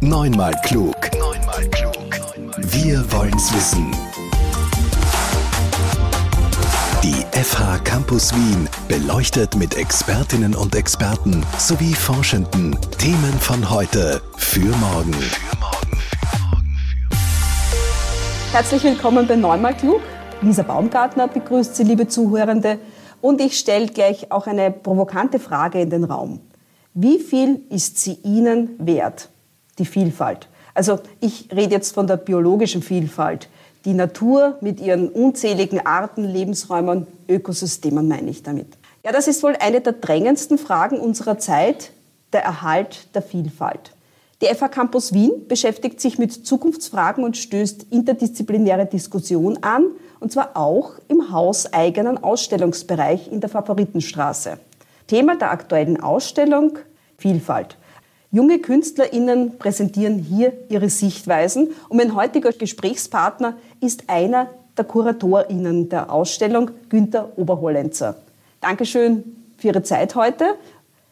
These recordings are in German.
Neunmal klug. Neunmal klug. Wir wollen's wissen. Die FH Campus Wien beleuchtet mit Expertinnen und Experten sowie Forschenden Themen von heute für morgen. Herzlich willkommen bei Neunmal klug. Lisa Baumgartner begrüßt Sie, liebe Zuhörende. Und ich stelle gleich auch eine provokante Frage in den Raum. Wie viel ist sie Ihnen wert, die Vielfalt? Also ich rede jetzt von der biologischen Vielfalt. Die Natur mit ihren unzähligen Arten, Lebensräumen, Ökosystemen meine ich damit. Ja, das ist wohl eine der drängendsten Fragen unserer Zeit, der Erhalt der Vielfalt. Die FH Campus Wien beschäftigt sich mit Zukunftsfragen und stößt interdisziplinäre Diskussion an, und zwar auch im hauseigenen Ausstellungsbereich in der Favoritenstraße. Thema der aktuellen Ausstellung Vielfalt. Junge KünstlerInnen präsentieren hier ihre Sichtweisen und mein heutiger Gesprächspartner ist einer der KuratorInnen der Ausstellung, Günter Oberhollenzer. Dankeschön für Ihre Zeit heute.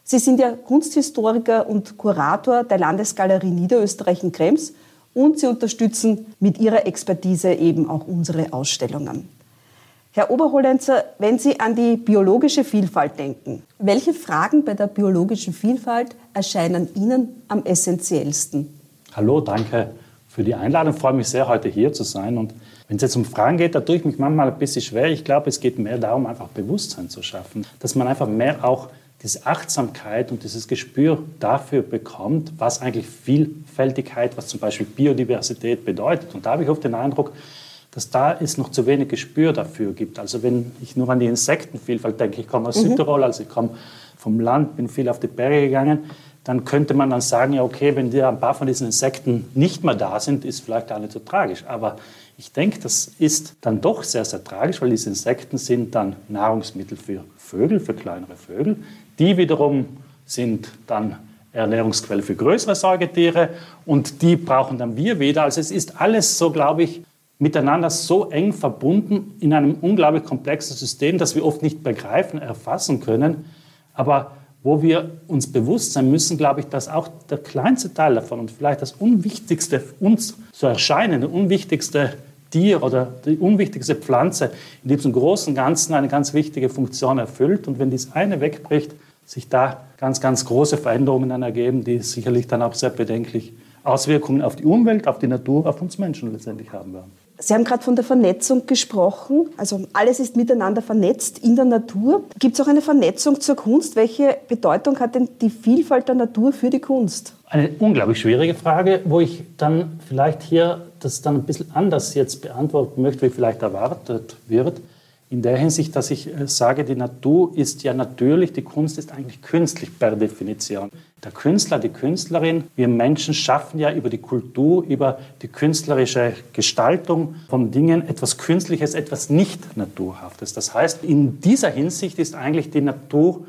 Sie sind ja Kunsthistoriker und Kurator der Landesgalerie Niederösterreich in Krems und Sie unterstützen mit Ihrer Expertise eben auch unsere Ausstellungen. Herr Oberhollenzer, wenn Sie an die biologische Vielfalt denken, welche Fragen bei der biologischen Vielfalt erscheinen Ihnen am essentiellsten? Hallo, danke für die Einladung. Ich freue mich sehr, heute hier zu sein. Und wenn es jetzt um Fragen geht, da tue ich mich manchmal ein bisschen schwer. Ich glaube, es geht mehr darum, einfach Bewusstsein zu schaffen, dass man einfach mehr auch diese Achtsamkeit und dieses Gespür dafür bekommt, was eigentlich Vielfältigkeit, was zum Beispiel Biodiversität bedeutet. Und da habe ich oft den Eindruck, dass da es noch zu wenig Gespür dafür gibt. Also wenn ich nur an die Insektenvielfalt denke, ich komme aus mhm. Südtirol, also ich komme vom Land, bin viel auf die Berge gegangen, dann könnte man dann sagen, ja okay, wenn dir ein paar von diesen Insekten nicht mehr da sind, ist vielleicht gar nicht so tragisch. Aber ich denke, das ist dann doch sehr, sehr tragisch, weil diese Insekten sind dann Nahrungsmittel für Vögel, für kleinere Vögel. Die wiederum sind dann Ernährungsquelle für größere Säugetiere und die brauchen dann wir wieder. Also es ist alles so, glaube ich, miteinander so eng verbunden in einem unglaublich komplexen System, das wir oft nicht begreifen, erfassen können, aber wo wir uns bewusst sein müssen, glaube ich, dass auch der kleinste Teil davon und vielleicht das unwichtigste uns zu erscheinende, unwichtigste Tier oder die unwichtigste Pflanze in diesem großen Ganzen eine ganz wichtige Funktion erfüllt. Und wenn dies eine wegbricht, sich da ganz, ganz große Veränderungen dann ergeben, die sicherlich dann auch sehr bedenklich Auswirkungen auf die Umwelt, auf die Natur, auf uns Menschen letztendlich haben werden. Sie haben gerade von der Vernetzung gesprochen. Also alles ist miteinander vernetzt in der Natur. Gibt es auch eine Vernetzung zur Kunst? Welche Bedeutung hat denn die Vielfalt der Natur für die Kunst? Eine unglaublich schwierige Frage, wo ich dann vielleicht hier das dann ein bisschen anders jetzt beantworten möchte, wie vielleicht erwartet wird in der Hinsicht, dass ich äh, sage, die Natur ist ja natürlich, die Kunst ist eigentlich künstlich per Definition. Der Künstler, die Künstlerin, wir Menschen schaffen ja über die Kultur, über die künstlerische Gestaltung von Dingen etwas Künstliches, etwas nicht Naturhaftes. Das heißt, in dieser Hinsicht ist eigentlich die Natur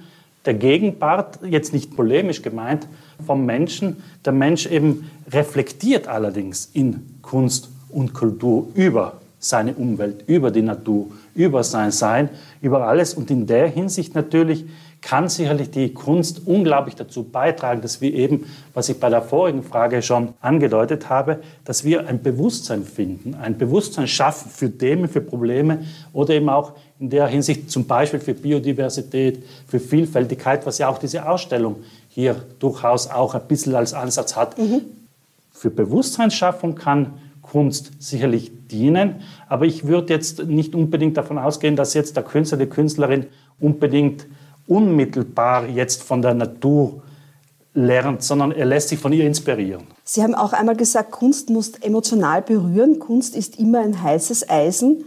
der Gegenpart, jetzt nicht polemisch gemeint, vom Menschen. Der Mensch eben reflektiert allerdings in Kunst und Kultur über seine Umwelt, über die Natur, über sein Sein, über alles. Und in der Hinsicht natürlich kann sicherlich die Kunst unglaublich dazu beitragen, dass wir eben, was ich bei der vorigen Frage schon angedeutet habe, dass wir ein Bewusstsein finden, ein Bewusstsein schaffen für Themen, für Probleme oder eben auch in der Hinsicht zum Beispiel für Biodiversität, für Vielfältigkeit, was ja auch diese Ausstellung hier durchaus auch ein bisschen als Ansatz hat. Mhm. Für Bewusstseinsschaffung kann Kunst sicherlich dienen. Aber ich würde jetzt nicht unbedingt davon ausgehen, dass jetzt der Künstler, die Künstlerin unbedingt unmittelbar jetzt von der Natur lernt, sondern er lässt sich von ihr inspirieren. Sie haben auch einmal gesagt, Kunst muss emotional berühren. Kunst ist immer ein heißes Eisen.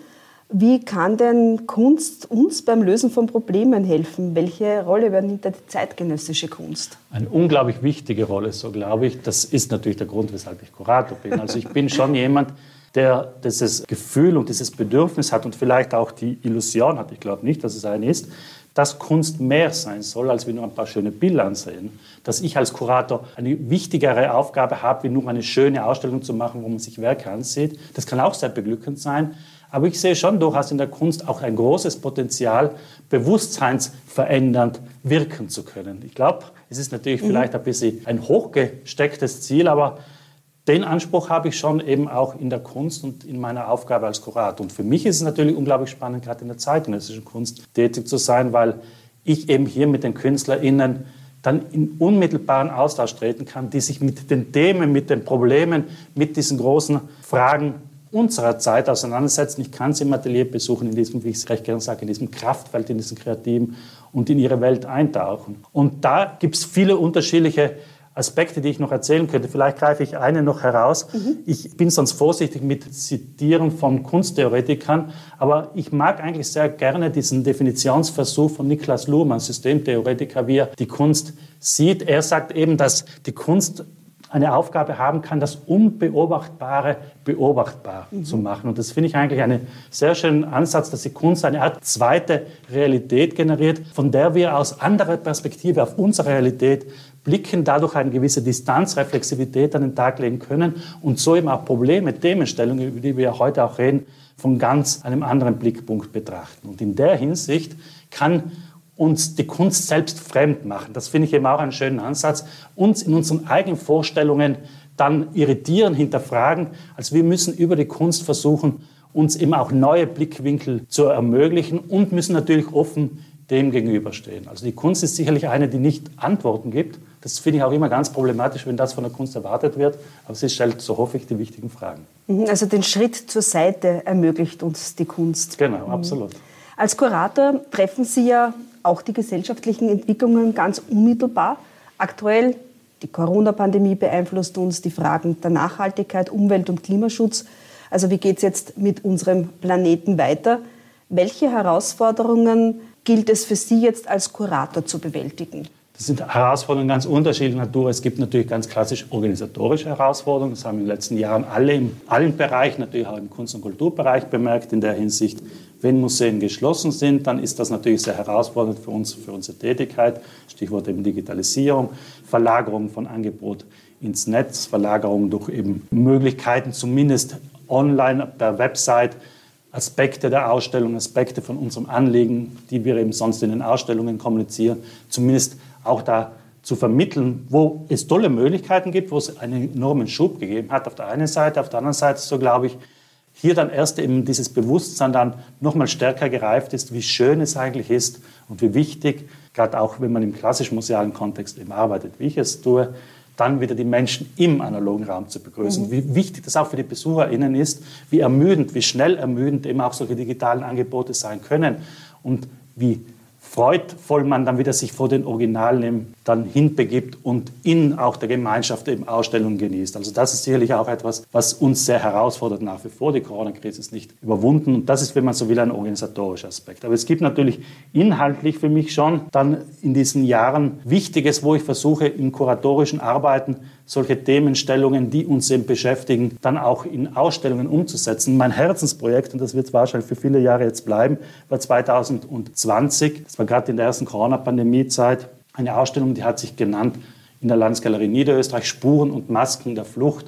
Wie kann denn Kunst uns beim Lösen von Problemen helfen? Welche Rolle übernimmt die zeitgenössische Kunst? Eine unglaublich wichtige Rolle, so glaube ich. Das ist natürlich der Grund, weshalb ich Kurator bin. Also ich bin schon jemand, der dieses Gefühl und dieses Bedürfnis hat und vielleicht auch die Illusion hat, ich glaube nicht, dass es eine ist, dass Kunst mehr sein soll, als wir nur ein paar schöne Bilder ansehen. Dass ich als Kurator eine wichtigere Aufgabe habe, wie nur eine schöne Ausstellung zu machen, wo man sich Werke ansieht. Das kann auch sehr beglückend sein. Aber ich sehe schon durchaus in der Kunst auch ein großes Potenzial, bewusstseinsverändernd wirken zu können. Ich glaube, es ist natürlich mhm. vielleicht ein bisschen ein hochgestecktes Ziel, aber den Anspruch habe ich schon eben auch in der Kunst und in meiner Aufgabe als Kurator. Und für mich ist es natürlich unglaublich spannend, gerade in der zeitgenössischen Kunst tätig zu sein, weil ich eben hier mit den KünstlerInnen dann in unmittelbaren Austausch treten kann, die sich mit den Themen, mit den Problemen, mit diesen großen Fragen unserer Zeit auseinandersetzen. Ich kann sie im Atelier besuchen, in diesem, wie ich es recht gerne sage, in diesem Kraftfeld, in diesem Kreativen und in ihre Welt eintauchen. Und da gibt es viele unterschiedliche Aspekte, die ich noch erzählen könnte. Vielleicht greife ich eine noch heraus. Mhm. Ich bin sonst vorsichtig mit Zitieren von Kunsttheoretikern, aber ich mag eigentlich sehr gerne diesen Definitionsversuch von Niklas Luhmann, Systemtheoretiker, wie er die Kunst sieht. Er sagt eben, dass die Kunst eine Aufgabe haben kann, das Unbeobachtbare beobachtbar mhm. zu machen. Und das finde ich eigentlich einen sehr schönen Ansatz, dass die Kunst eine Art zweite Realität generiert, von der wir aus anderer Perspektive auf unsere Realität blicken, dadurch eine gewisse Distanz, Reflexivität an den Tag legen können und so eben auch Probleme, Themenstellungen, über die wir heute auch reden, von ganz einem anderen Blickpunkt betrachten. Und in der Hinsicht kann uns die Kunst selbst fremd machen. Das finde ich eben auch einen schönen Ansatz. Uns in unseren eigenen Vorstellungen dann irritieren, hinterfragen. Also wir müssen über die Kunst versuchen, uns eben auch neue Blickwinkel zu ermöglichen und müssen natürlich offen dem gegenüberstehen. Also die Kunst ist sicherlich eine, die nicht Antworten gibt. Das finde ich auch immer ganz problematisch, wenn das von der Kunst erwartet wird. Aber sie stellt, so hoffe ich, die wichtigen Fragen. Mhm, also den Schritt zur Seite ermöglicht uns die Kunst. Genau, absolut. Als Kurator treffen Sie ja auch die gesellschaftlichen Entwicklungen ganz unmittelbar. Aktuell die Corona-Pandemie beeinflusst uns, die Fragen der Nachhaltigkeit, Umwelt- und Klimaschutz. Also wie geht es jetzt mit unserem Planeten weiter? Welche Herausforderungen gilt es für Sie jetzt als Kurator zu bewältigen? Das sind Herausforderungen ganz unterschiedlicher Natur. Es gibt natürlich ganz klassisch organisatorische Herausforderungen. Das haben in den letzten Jahren alle in allen Bereichen, natürlich auch im Kunst- und Kulturbereich bemerkt in der Hinsicht. Wenn Museen geschlossen sind, dann ist das natürlich sehr herausfordernd für uns, für unsere Tätigkeit. Stichwort eben Digitalisierung, Verlagerung von Angebot ins Netz, Verlagerung durch eben Möglichkeiten, zumindest online per Website, Aspekte der Ausstellung, Aspekte von unserem Anliegen, die wir eben sonst in den Ausstellungen kommunizieren, zumindest auch da zu vermitteln, wo es tolle Möglichkeiten gibt, wo es einen enormen Schub gegeben hat auf der einen Seite, auf der anderen Seite so glaube ich, hier dann erst eben dieses Bewusstsein dann nochmal stärker gereift ist, wie schön es eigentlich ist und wie wichtig, gerade auch wenn man im klassisch musealen Kontext eben arbeitet, wie ich es tue, dann wieder die Menschen im analogen Raum zu begrüßen. Mhm. Wie wichtig das auch für die BesucherInnen ist, wie ermüdend, wie schnell ermüdend eben auch solche digitalen Angebote sein können und wie freudvoll man dann wieder sich vor den Originalen dann hinbegibt und in auch der Gemeinschaft eben Ausstellungen genießt. Also das ist sicherlich auch etwas, was uns sehr herausfordert nach wie vor. Die Corona-Krise ist nicht überwunden und das ist, wenn man so will, ein organisatorischer Aspekt. Aber es gibt natürlich inhaltlich für mich schon dann in diesen Jahren Wichtiges, wo ich versuche, im kuratorischen Arbeiten solche Themenstellungen, die uns eben beschäftigen, dann auch in Ausstellungen umzusetzen. Mein Herzensprojekt, und das wird wahrscheinlich für viele Jahre jetzt bleiben, war 2020, das war gerade in der ersten Corona-Pandemie-Zeit, eine Ausstellung, die hat sich genannt in der Landesgalerie Niederösterreich Spuren und Masken der Flucht,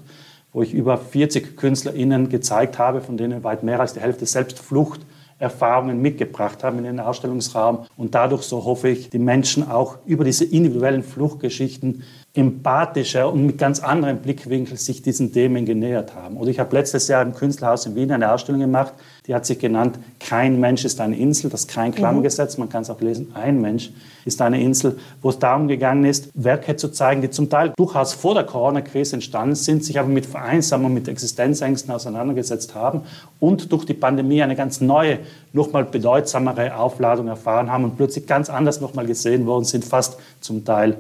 wo ich über 40 KünstlerInnen gezeigt habe, von denen weit mehr als die Hälfte selbst Flucht Erfahrungen mitgebracht haben in den Ausstellungsraum und dadurch, so hoffe ich, die Menschen auch über diese individuellen Fluchtgeschichten empathischer und mit ganz anderen Blickwinkeln sich diesen Themen genähert haben. Oder ich habe letztes Jahr im Künstlerhaus in Wien eine Ausstellung gemacht, die hat sich genannt Kein Mensch ist eine Insel, das ist kein mhm. Klammergesetz, man kann es auch lesen, ein Mensch ist eine Insel, wo es darum gegangen ist, Werke zu zeigen, die zum Teil durchaus vor der Corona-Krise entstanden sind, sich aber mit Vereinsamung, mit Existenzängsten auseinandergesetzt haben und durch die Pandemie eine ganz neue, nochmal bedeutsamere Aufladung erfahren haben und plötzlich ganz anders nochmal gesehen worden sind, fast zum Teil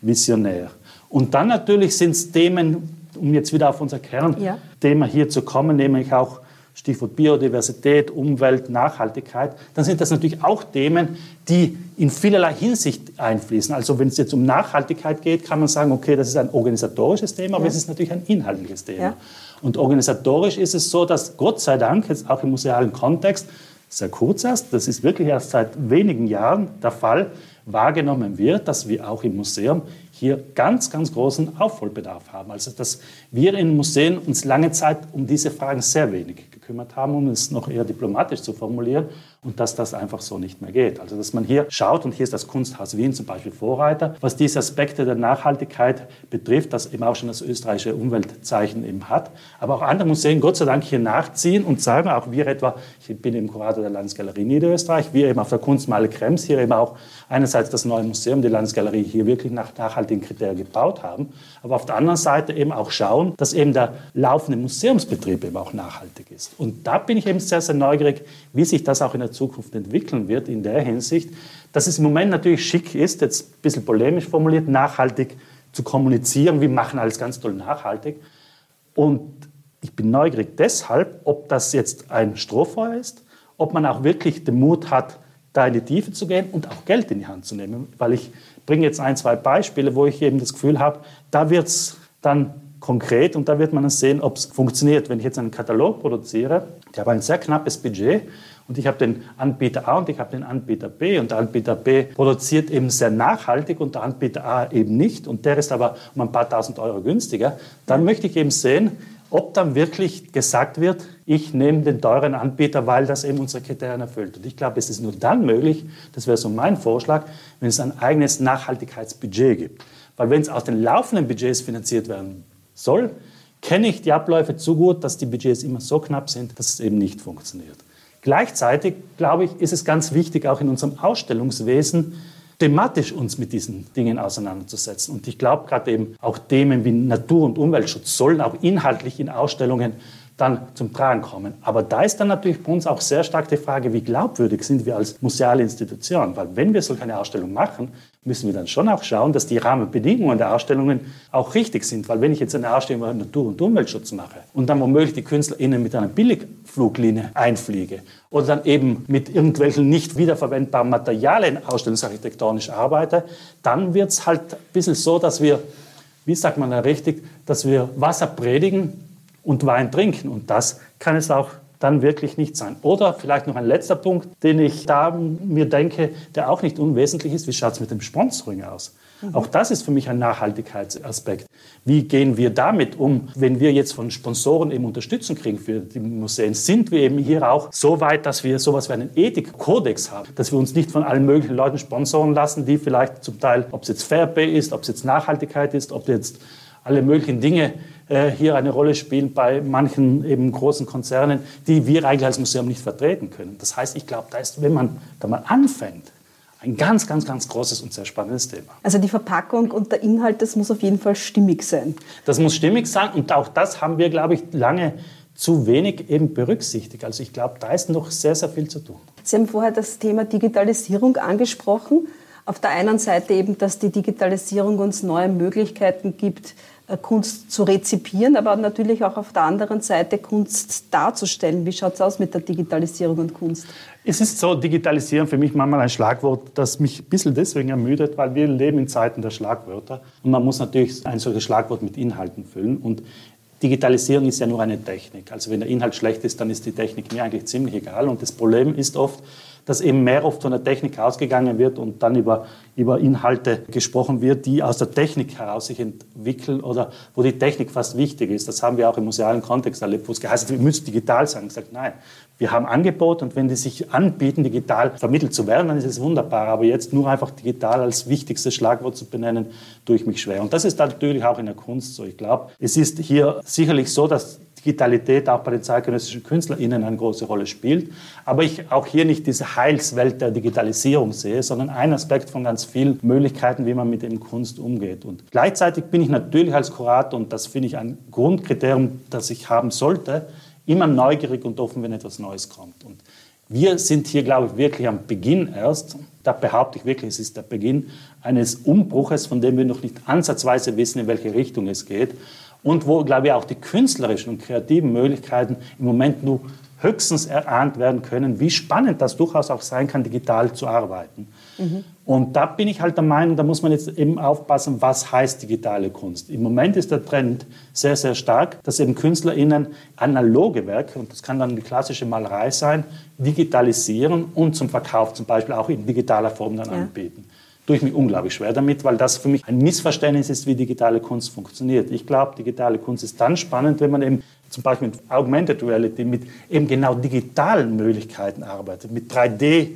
visionär. Und dann natürlich sind es Themen, um jetzt wieder auf unser Kernthema ja. hier zu kommen, nämlich auch Stichwort Biodiversität, Umwelt, Nachhaltigkeit, dann sind das natürlich auch Themen, die in vielerlei Hinsicht einfließen. Also wenn es jetzt um Nachhaltigkeit geht, kann man sagen, okay, das ist ein organisatorisches Thema, ja. aber es ist natürlich ein inhaltliches Thema. Ja. Und organisatorisch ist es so, dass Gott sei Dank jetzt auch im musealen Kontext, sehr kurz erst, das ist wirklich erst seit wenigen Jahren der Fall, wahrgenommen wird, dass wir auch im Museum hier ganz, ganz großen Aufholbedarf haben. Also dass wir in Museen uns lange Zeit um diese Fragen sehr wenig gekümmert haben, um es noch eher diplomatisch zu formulieren. Und dass das einfach so nicht mehr geht. Also dass man hier schaut, und hier ist das Kunsthaus Wien zum Beispiel Vorreiter, was diese Aspekte der Nachhaltigkeit betrifft, das eben auch schon das österreichische Umweltzeichen eben hat. Aber auch andere Museen, Gott sei Dank, hier nachziehen und sagen, auch wir etwa, ich bin im Kurator der Landesgalerie Niederösterreich, wir eben auf der Kunstmale Krems hier eben auch einerseits das neue Museum, die Landesgalerie hier wirklich nach nachhaltigen Kriterien gebaut haben, aber auf der anderen Seite eben auch schauen, dass eben der laufende Museumsbetrieb eben auch nachhaltig ist. Und da bin ich eben sehr, sehr neugierig, wie sich das auch in der Zukunft entwickeln wird, in der Hinsicht, dass es im Moment natürlich schick ist, jetzt ein bisschen polemisch formuliert, nachhaltig zu kommunizieren. Wir machen alles ganz toll nachhaltig. Und ich bin neugierig deshalb, ob das jetzt ein Strohfeuer ist, ob man auch wirklich den Mut hat, da in die Tiefe zu gehen und auch Geld in die Hand zu nehmen. Weil ich bringe jetzt ein, zwei Beispiele, wo ich eben das Gefühl habe, da wird es dann konkret und da wird man dann sehen, ob es funktioniert. Wenn ich jetzt einen Katalog produziere, ich habe ein sehr knappes Budget und ich habe den Anbieter A und ich habe den Anbieter B und der Anbieter B produziert eben sehr nachhaltig und der Anbieter A eben nicht und der ist aber um ein paar tausend Euro günstiger, dann möchte ich eben sehen, ob dann wirklich gesagt wird, ich nehme den teuren Anbieter, weil das eben unsere Kriterien erfüllt. Und ich glaube, es ist nur dann möglich, das wäre so mein Vorschlag, wenn es ein eigenes Nachhaltigkeitsbudget gibt. Weil wenn es aus den laufenden Budgets finanziert werden soll, kenne ich die Abläufe zu gut, dass die Budgets immer so knapp sind, dass es eben nicht funktioniert. Gleichzeitig, glaube ich, ist es ganz wichtig, auch in unserem Ausstellungswesen thematisch uns mit diesen Dingen auseinanderzusetzen. Und ich glaube gerade eben auch Themen wie Natur- und Umweltschutz sollen auch inhaltlich in Ausstellungen dann zum Tragen kommen. Aber da ist dann natürlich bei uns auch sehr stark die Frage, wie glaubwürdig sind wir als museale Institution? Weil wenn wir so eine Ausstellung machen, müssen wir dann schon auch schauen, dass die Rahmenbedingungen der Ausstellungen auch richtig sind. Weil wenn ich jetzt eine Ausstellung über Natur- und Umweltschutz mache und dann womöglich die KünstlerInnen mit einer Billigfluglinie einfliege oder dann eben mit irgendwelchen nicht wiederverwendbaren Materialien ausstellungsarchitektonisch arbeite, dann wird es halt ein bisschen so, dass wir, wie sagt man da richtig, dass wir Wasser predigen und Wein trinken. Und das kann es auch dann wirklich nicht sein. Oder vielleicht noch ein letzter Punkt, den ich da mir denke, der auch nicht unwesentlich ist. Wie schaut es mit dem Sponsoring aus? Mhm. Auch das ist für mich ein Nachhaltigkeitsaspekt. Wie gehen wir damit um, wenn wir jetzt von Sponsoren eben Unterstützung kriegen für die Museen? Sind wir eben hier auch so weit, dass wir sowas wie einen Ethikkodex haben, dass wir uns nicht von allen möglichen Leuten sponsoren lassen, die vielleicht zum Teil, ob es jetzt Fairpay ist, ob es jetzt Nachhaltigkeit ist, ob jetzt alle möglichen Dinge äh, hier eine Rolle spielen bei manchen eben großen Konzernen, die wir eigentlich als Museum nicht vertreten können. Das heißt, ich glaube, da ist, wenn man da mal anfängt, ein ganz, ganz, ganz großes und sehr spannendes Thema. Also die Verpackung und der Inhalt, das muss auf jeden Fall stimmig sein. Das muss stimmig sein und auch das haben wir, glaube ich, lange zu wenig eben berücksichtigt. Also ich glaube, da ist noch sehr, sehr viel zu tun. Sie haben vorher das Thema Digitalisierung angesprochen. Auf der einen Seite eben, dass die Digitalisierung uns neue Möglichkeiten gibt, Kunst zu rezipieren, aber natürlich auch auf der anderen Seite Kunst darzustellen. Wie schaut es aus mit der Digitalisierung und Kunst? Es ist so, Digitalisierung für mich manchmal ein Schlagwort, das mich ein bisschen deswegen ermüdet, weil wir leben in Zeiten der Schlagwörter und man muss natürlich ein solches Schlagwort mit Inhalten füllen und Digitalisierung ist ja nur eine Technik. Also wenn der Inhalt schlecht ist, dann ist die Technik mir eigentlich ziemlich egal und das Problem ist oft, dass eben mehr oft von der Technik ausgegangen wird und dann über, über Inhalte gesprochen wird, die aus der Technik heraus sich entwickeln oder wo die Technik fast wichtig ist. Das haben wir auch im musealen Kontext erlebt, wo es geheißen hat, wir müssen digital sein. Ich gesagt, nein, wir haben Angebot und wenn die sich anbieten, digital vermittelt zu werden, dann ist es wunderbar. Aber jetzt nur einfach digital als wichtigstes Schlagwort zu benennen, tue ich mich schwer. Und das ist natürlich auch in der Kunst so. Ich glaube, es ist hier sicherlich so, dass Digitalität auch bei den zeitgenössischen KünstlerInnen eine große Rolle spielt. Aber ich auch hier nicht diese Heilswelt der Digitalisierung sehe, sondern ein Aspekt von ganz vielen Möglichkeiten, wie man mit dem Kunst umgeht. Und gleichzeitig bin ich natürlich als Kurator, und das finde ich ein Grundkriterium, das ich haben sollte, immer neugierig und offen, wenn etwas Neues kommt. Und wir sind hier, glaube ich, wirklich am Beginn erst. Da behaupte ich wirklich, es ist der Beginn eines Umbruches, von dem wir noch nicht ansatzweise wissen, in welche Richtung es geht und wo, glaube ich, auch die künstlerischen und kreativen Möglichkeiten im Moment nur höchstens erahnt werden können, wie spannend das durchaus auch sein kann, digital zu arbeiten. Mhm. Und da bin ich halt der Meinung, da muss man jetzt eben aufpassen, was heißt digitale Kunst. Im Moment ist der Trend sehr, sehr stark, dass eben KünstlerInnen analoge Werke, und das kann dann die klassische Malerei sein, digitalisieren und zum Verkauf zum Beispiel auch in digitaler Form dann ja. anbieten tue ich mich unglaublich schwer damit, weil das für mich ein Missverständnis ist, wie digitale Kunst funktioniert. Ich glaube, digitale Kunst ist dann spannend, wenn man eben zum Beispiel mit Augmented Reality, mit eben genau digitalen Möglichkeiten arbeitet, mit 3D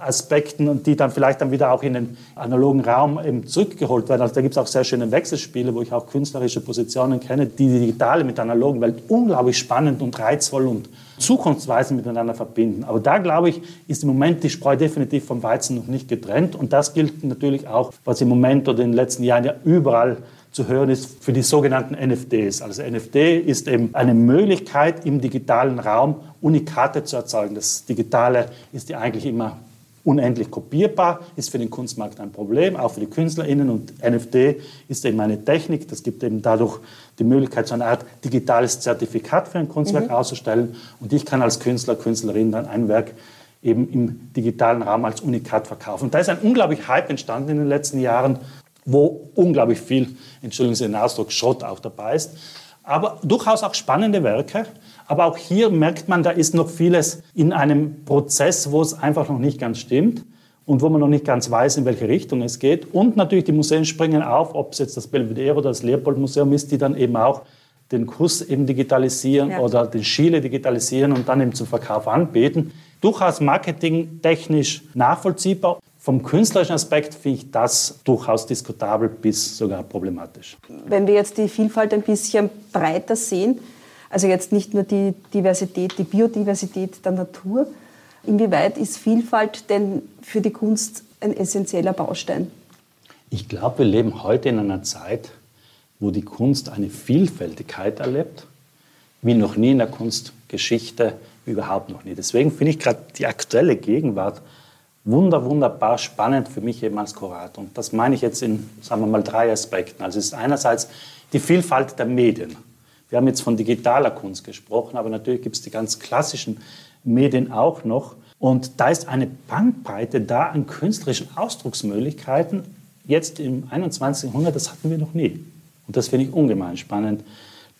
Aspekten und die dann vielleicht dann wieder auch in den analogen Raum eben zurückgeholt werden. Also da gibt es auch sehr schöne Wechselspiele, wo ich auch künstlerische Positionen kenne, die die digitale mit der analogen Welt unglaublich spannend und reizvoll und zukunftsweisend miteinander verbinden. Aber da glaube ich, ist im Moment die Spreu definitiv vom Weizen noch nicht getrennt und das gilt natürlich auch, was im Moment oder in den letzten Jahren ja überall zu hören ist für die sogenannten NFTs. Also NFT ist eben eine Möglichkeit, im digitalen Raum Unikate zu erzeugen. Das Digitale ist ja eigentlich immer unendlich kopierbar, ist für den Kunstmarkt ein Problem, auch für die KünstlerInnen. Und NFT ist eben eine Technik, das gibt eben dadurch die Möglichkeit, so eine Art digitales Zertifikat für ein Kunstwerk mhm. auszustellen. Und ich kann als Künstler, Künstlerin dann ein Werk eben im digitalen Raum als Unikat verkaufen. Und da ist ein unglaublicher Hype entstanden in den letzten Jahren, wo unglaublich viel, entschuldigen Sie den Ausdruck, Schrott auch dabei ist. Aber durchaus auch spannende Werke. Aber auch hier merkt man, da ist noch vieles in einem Prozess, wo es einfach noch nicht ganz stimmt und wo man noch nicht ganz weiß, in welche Richtung es geht. Und natürlich die Museen springen auf, ob es jetzt das Belvedere oder das Leopold-Museum ist, die dann eben auch den Kuss eben digitalisieren ja. oder den Schiele digitalisieren und dann eben zum Verkauf anbieten. Durchaus marketingtechnisch nachvollziehbar. Vom künstlerischen Aspekt finde ich das durchaus diskutabel bis sogar problematisch. Wenn wir jetzt die Vielfalt ein bisschen breiter sehen, also jetzt nicht nur die Diversität, die Biodiversität der Natur. Inwieweit ist Vielfalt denn für die Kunst ein essentieller Baustein? Ich glaube, wir leben heute in einer Zeit, wo die Kunst eine Vielfältigkeit erlebt, wie noch nie in der Kunstgeschichte, überhaupt noch nie. Deswegen finde ich gerade die aktuelle Gegenwart wunder, wunderbar spannend für mich eben als Kurator. Und das meine ich jetzt in, sagen wir mal, drei Aspekten. Also es ist einerseits die Vielfalt der Medien. Wir haben jetzt von digitaler Kunst gesprochen, aber natürlich gibt es die ganz klassischen Medien auch noch. Und da ist eine Bandbreite da an künstlerischen Ausdrucksmöglichkeiten. Jetzt im 21. Jahrhundert, das hatten wir noch nie. Und das finde ich ungemein spannend.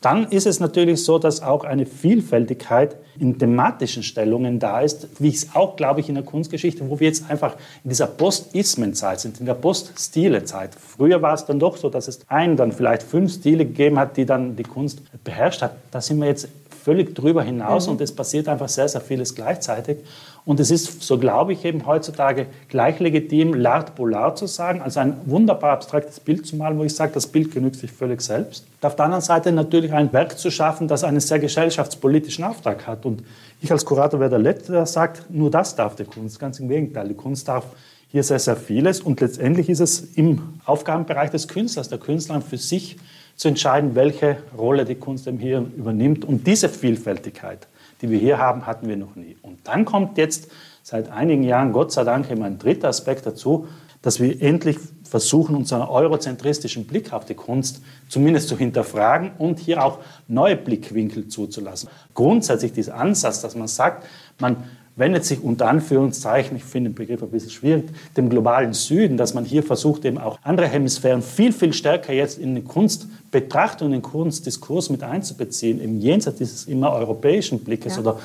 Dann ist es natürlich so, dass auch eine Vielfältigkeit in thematischen Stellungen da ist, wie ich es auch, glaube ich, in der Kunstgeschichte, wo wir jetzt einfach in dieser Post-Ismen-Zeit sind, in der Post-Stile-Zeit. Früher war es dann doch so, dass es ein, dann vielleicht fünf Stile gegeben hat, die dann die Kunst beherrscht hat. Da sind wir jetzt völlig drüber hinaus mhm. und es passiert einfach sehr, sehr vieles gleichzeitig. Und es ist, so glaube ich, eben heutzutage gleich legitim, l'art polar zu sagen, also ein wunderbar abstraktes Bild zu malen, wo ich sage, das Bild genügt sich völlig selbst. Und auf der anderen Seite natürlich ein Werk zu schaffen, das einen sehr gesellschaftspolitischen Auftrag hat. Und ich als Kurator wäre der Letzte, der sagt, nur das darf die Kunst. Ganz im Gegenteil, die Kunst darf hier sehr, sehr vieles. Und letztendlich ist es im Aufgabenbereich des Künstlers, der Künstler für sich zu entscheiden, welche Rolle die Kunst im hier übernimmt. Und diese Vielfältigkeit, die wir hier haben, hatten wir noch nie. Und dann kommt jetzt seit einigen Jahren, Gott sei Dank, immer ein dritter Aspekt dazu, dass wir endlich versuchen, unseren eurozentristischen Blick auf die Kunst zumindest zu hinterfragen und hier auch neue Blickwinkel zuzulassen. Grundsätzlich dieser Ansatz, dass man sagt, man wendet sich unter Anführungszeichen, ich finde den Begriff ein bisschen schwierig, dem globalen Süden, dass man hier versucht, eben auch andere Hemisphären viel, viel stärker jetzt in die Kunstbetrachtung, in den Kunstdiskurs mit einzubeziehen, im Jenseits dieses immer europäischen Blickes ja. oder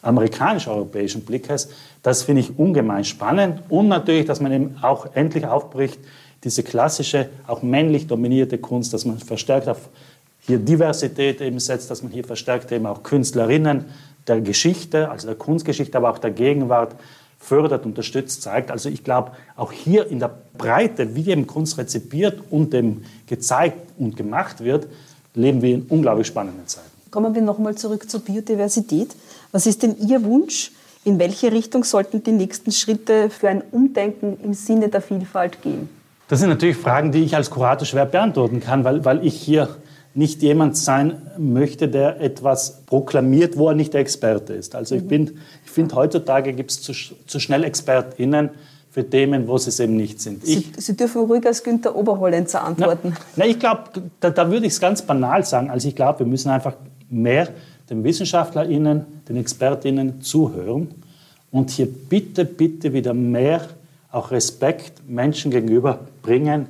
amerikanisch-europäischen Blickes. Das finde ich ungemein spannend und natürlich, dass man eben auch endlich aufbricht, diese klassische, auch männlich dominierte Kunst, dass man verstärkt auf hier Diversität eben setzt, dass man hier verstärkt eben auch Künstlerinnen der Geschichte, also der Kunstgeschichte, aber auch der Gegenwart fördert, unterstützt, zeigt. Also ich glaube, auch hier in der Breite, wie eben Kunst rezipiert und dem gezeigt und gemacht wird, leben wir in unglaublich spannenden Zeiten. Kommen wir nochmal zurück zur Biodiversität. Was ist denn Ihr Wunsch? In welche Richtung sollten die nächsten Schritte für ein Umdenken im Sinne der Vielfalt gehen? Das sind natürlich Fragen, die ich als Kurator schwer beantworten kann, weil, weil ich hier nicht jemand sein möchte, der etwas proklamiert, wo er nicht der Experte ist. Also ich, mhm. ich finde, heutzutage gibt es zu, zu schnell ExpertInnen für Themen, wo sie es eben nicht sind. Sie, sie, dürfen ruhig als Günther Oberhollenzer antworten. Na, na ich glaube, da, da würde ich es ganz banal sagen. Also ich glaube, wir müssen einfach mehr den WissenschaftlerInnen, den ExpertInnen zuhören und hier bitte, bitte wieder mehr auch Respekt Menschen gegenüber bringen,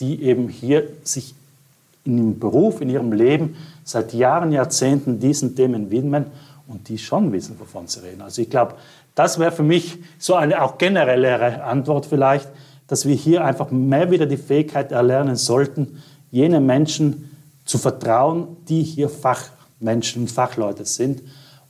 die eben hier sich in ihrem Beruf, in ihrem Leben seit Jahren, Jahrzehnten diesen Themen widmen und die schon wissen, wovon sie reden. Also ich glaube, das wäre für mich so eine auch generellere Antwort vielleicht, dass wir hier einfach mehr wieder die Fähigkeit erlernen sollten, jene Menschen zu vertrauen, die hier Fach Menschen und Fachleute sind.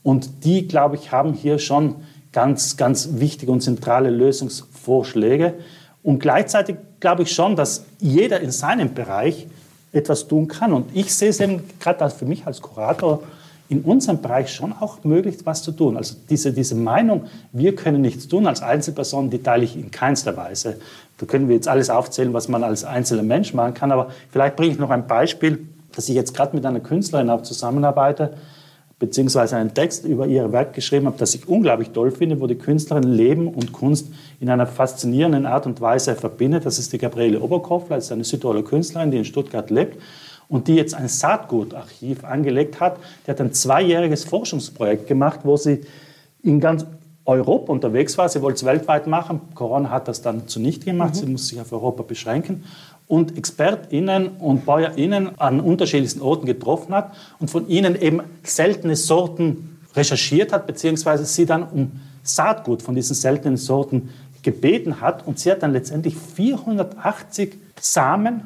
Und die, glaube ich, haben hier schon ganz, ganz wichtige und zentrale Lösungsvorschläge. Und gleichzeitig glaube ich schon, dass jeder in seinem Bereich etwas tun kann. Und ich sehe es eben gerade für mich als Kurator in unserem Bereich schon auch möglich, was zu tun. Also diese, diese Meinung, wir können nichts tun als Einzelperson, die teile ich in keinster Weise. Da können wir jetzt alles aufzählen, was man als einzelner Mensch machen kann. Aber vielleicht bringe ich noch ein Beispiel, dass ich jetzt gerade mit einer Künstlerin auch zusammenarbeite, beziehungsweise einen Text über ihr Werk geschrieben habe, das ich unglaublich toll finde, wo die Künstlerin Leben und Kunst in einer faszinierenden Art und Weise verbindet. Das ist die Gabriele Oberkopfler, das ist eine Südtiroler Künstlerin, die in Stuttgart lebt und die jetzt ein Saatgutarchiv angelegt hat. Die hat ein zweijähriges Forschungsprojekt gemacht, wo sie in ganz Europa unterwegs war. Sie wollte es weltweit machen. Corona hat das dann zunichte gemacht. Mhm. Sie muss sich auf Europa beschränken und ExpertInnen und BäuerInnen an unterschiedlichsten Orten getroffen hat und von ihnen eben seltene Sorten recherchiert hat, beziehungsweise sie dann um Saatgut von diesen seltenen Sorten gebeten hat. Und sie hat dann letztendlich 480 Samen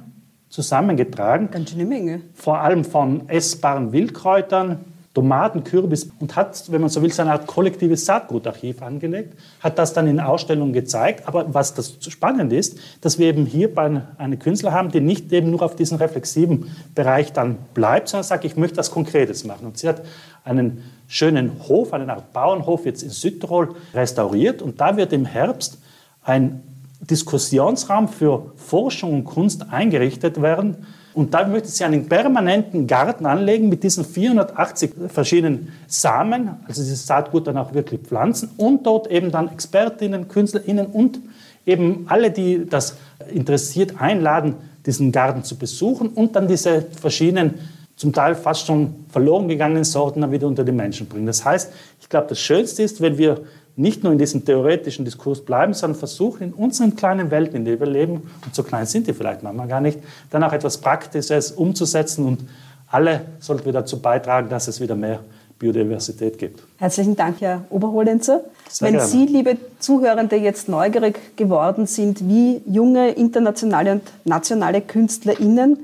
zusammengetragen. Ganz schöne Menge. Vor allem von essbaren Wildkräutern, Tomaten, Kürbis und hat, wenn man so will, seine Art kollektives Saatgutarchiv angelegt, hat das dann in Ausstellungen gezeigt. Aber was das spannend ist, dass wir eben hier bei einem Künstler haben, die nicht eben nur auf diesen reflexiven Bereich dann bleibt, sondern sagt, ich möchte was Konkretes machen. Und sie hat einen schönen Hof, einen Art Bauernhof jetzt in Südtirol restauriert und da wird im Herbst ein Diskussionsraum für Forschung und Kunst eingerichtet werden, und da möchte sie einen permanenten Garten anlegen mit diesen 480 verschiedenen Samen, also dieses Saatgut dann auch wirklich pflanzen und dort eben dann Expertinnen, KünstlerInnen und eben alle, die das interessiert, einladen, diesen Garten zu besuchen und dann diese verschiedenen, zum Teil fast schon verloren gegangenen Sorten dann wieder unter die Menschen bringen. Das heißt, ich glaube, das Schönste ist, wenn wir nicht nur in diesem theoretischen Diskurs bleiben, sondern versuchen in unseren kleinen Welten, in denen wir leben, und so klein sind die vielleicht manchmal gar nicht, dann auch etwas Praktisches umzusetzen und alle sollten wir dazu beitragen, dass es wieder mehr Biodiversität gibt. Herzlichen Dank, Herr Oberholenzer. Sehr Wenn gerne. Sie, liebe Zuhörende, jetzt neugierig geworden sind, wie junge internationale und nationale KünstlerInnen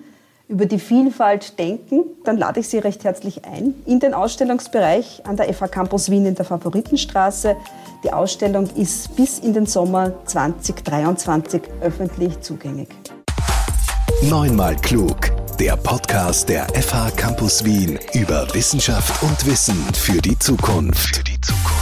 über die Vielfalt denken, dann lade ich Sie recht herzlich ein in den Ausstellungsbereich an der FH Campus Wien in der Favoritenstraße. Die Ausstellung ist bis in den Sommer 2023 öffentlich zugänglich. Neunmal klug, der Podcast der FH Campus Wien über Wissenschaft und Wissen für die Zukunft. Für die Zukunft.